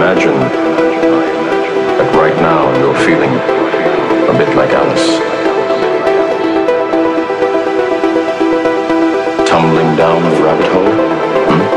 Imagine that right now you're feeling a bit like Alice. Tumbling down a rabbit hole? Hmm?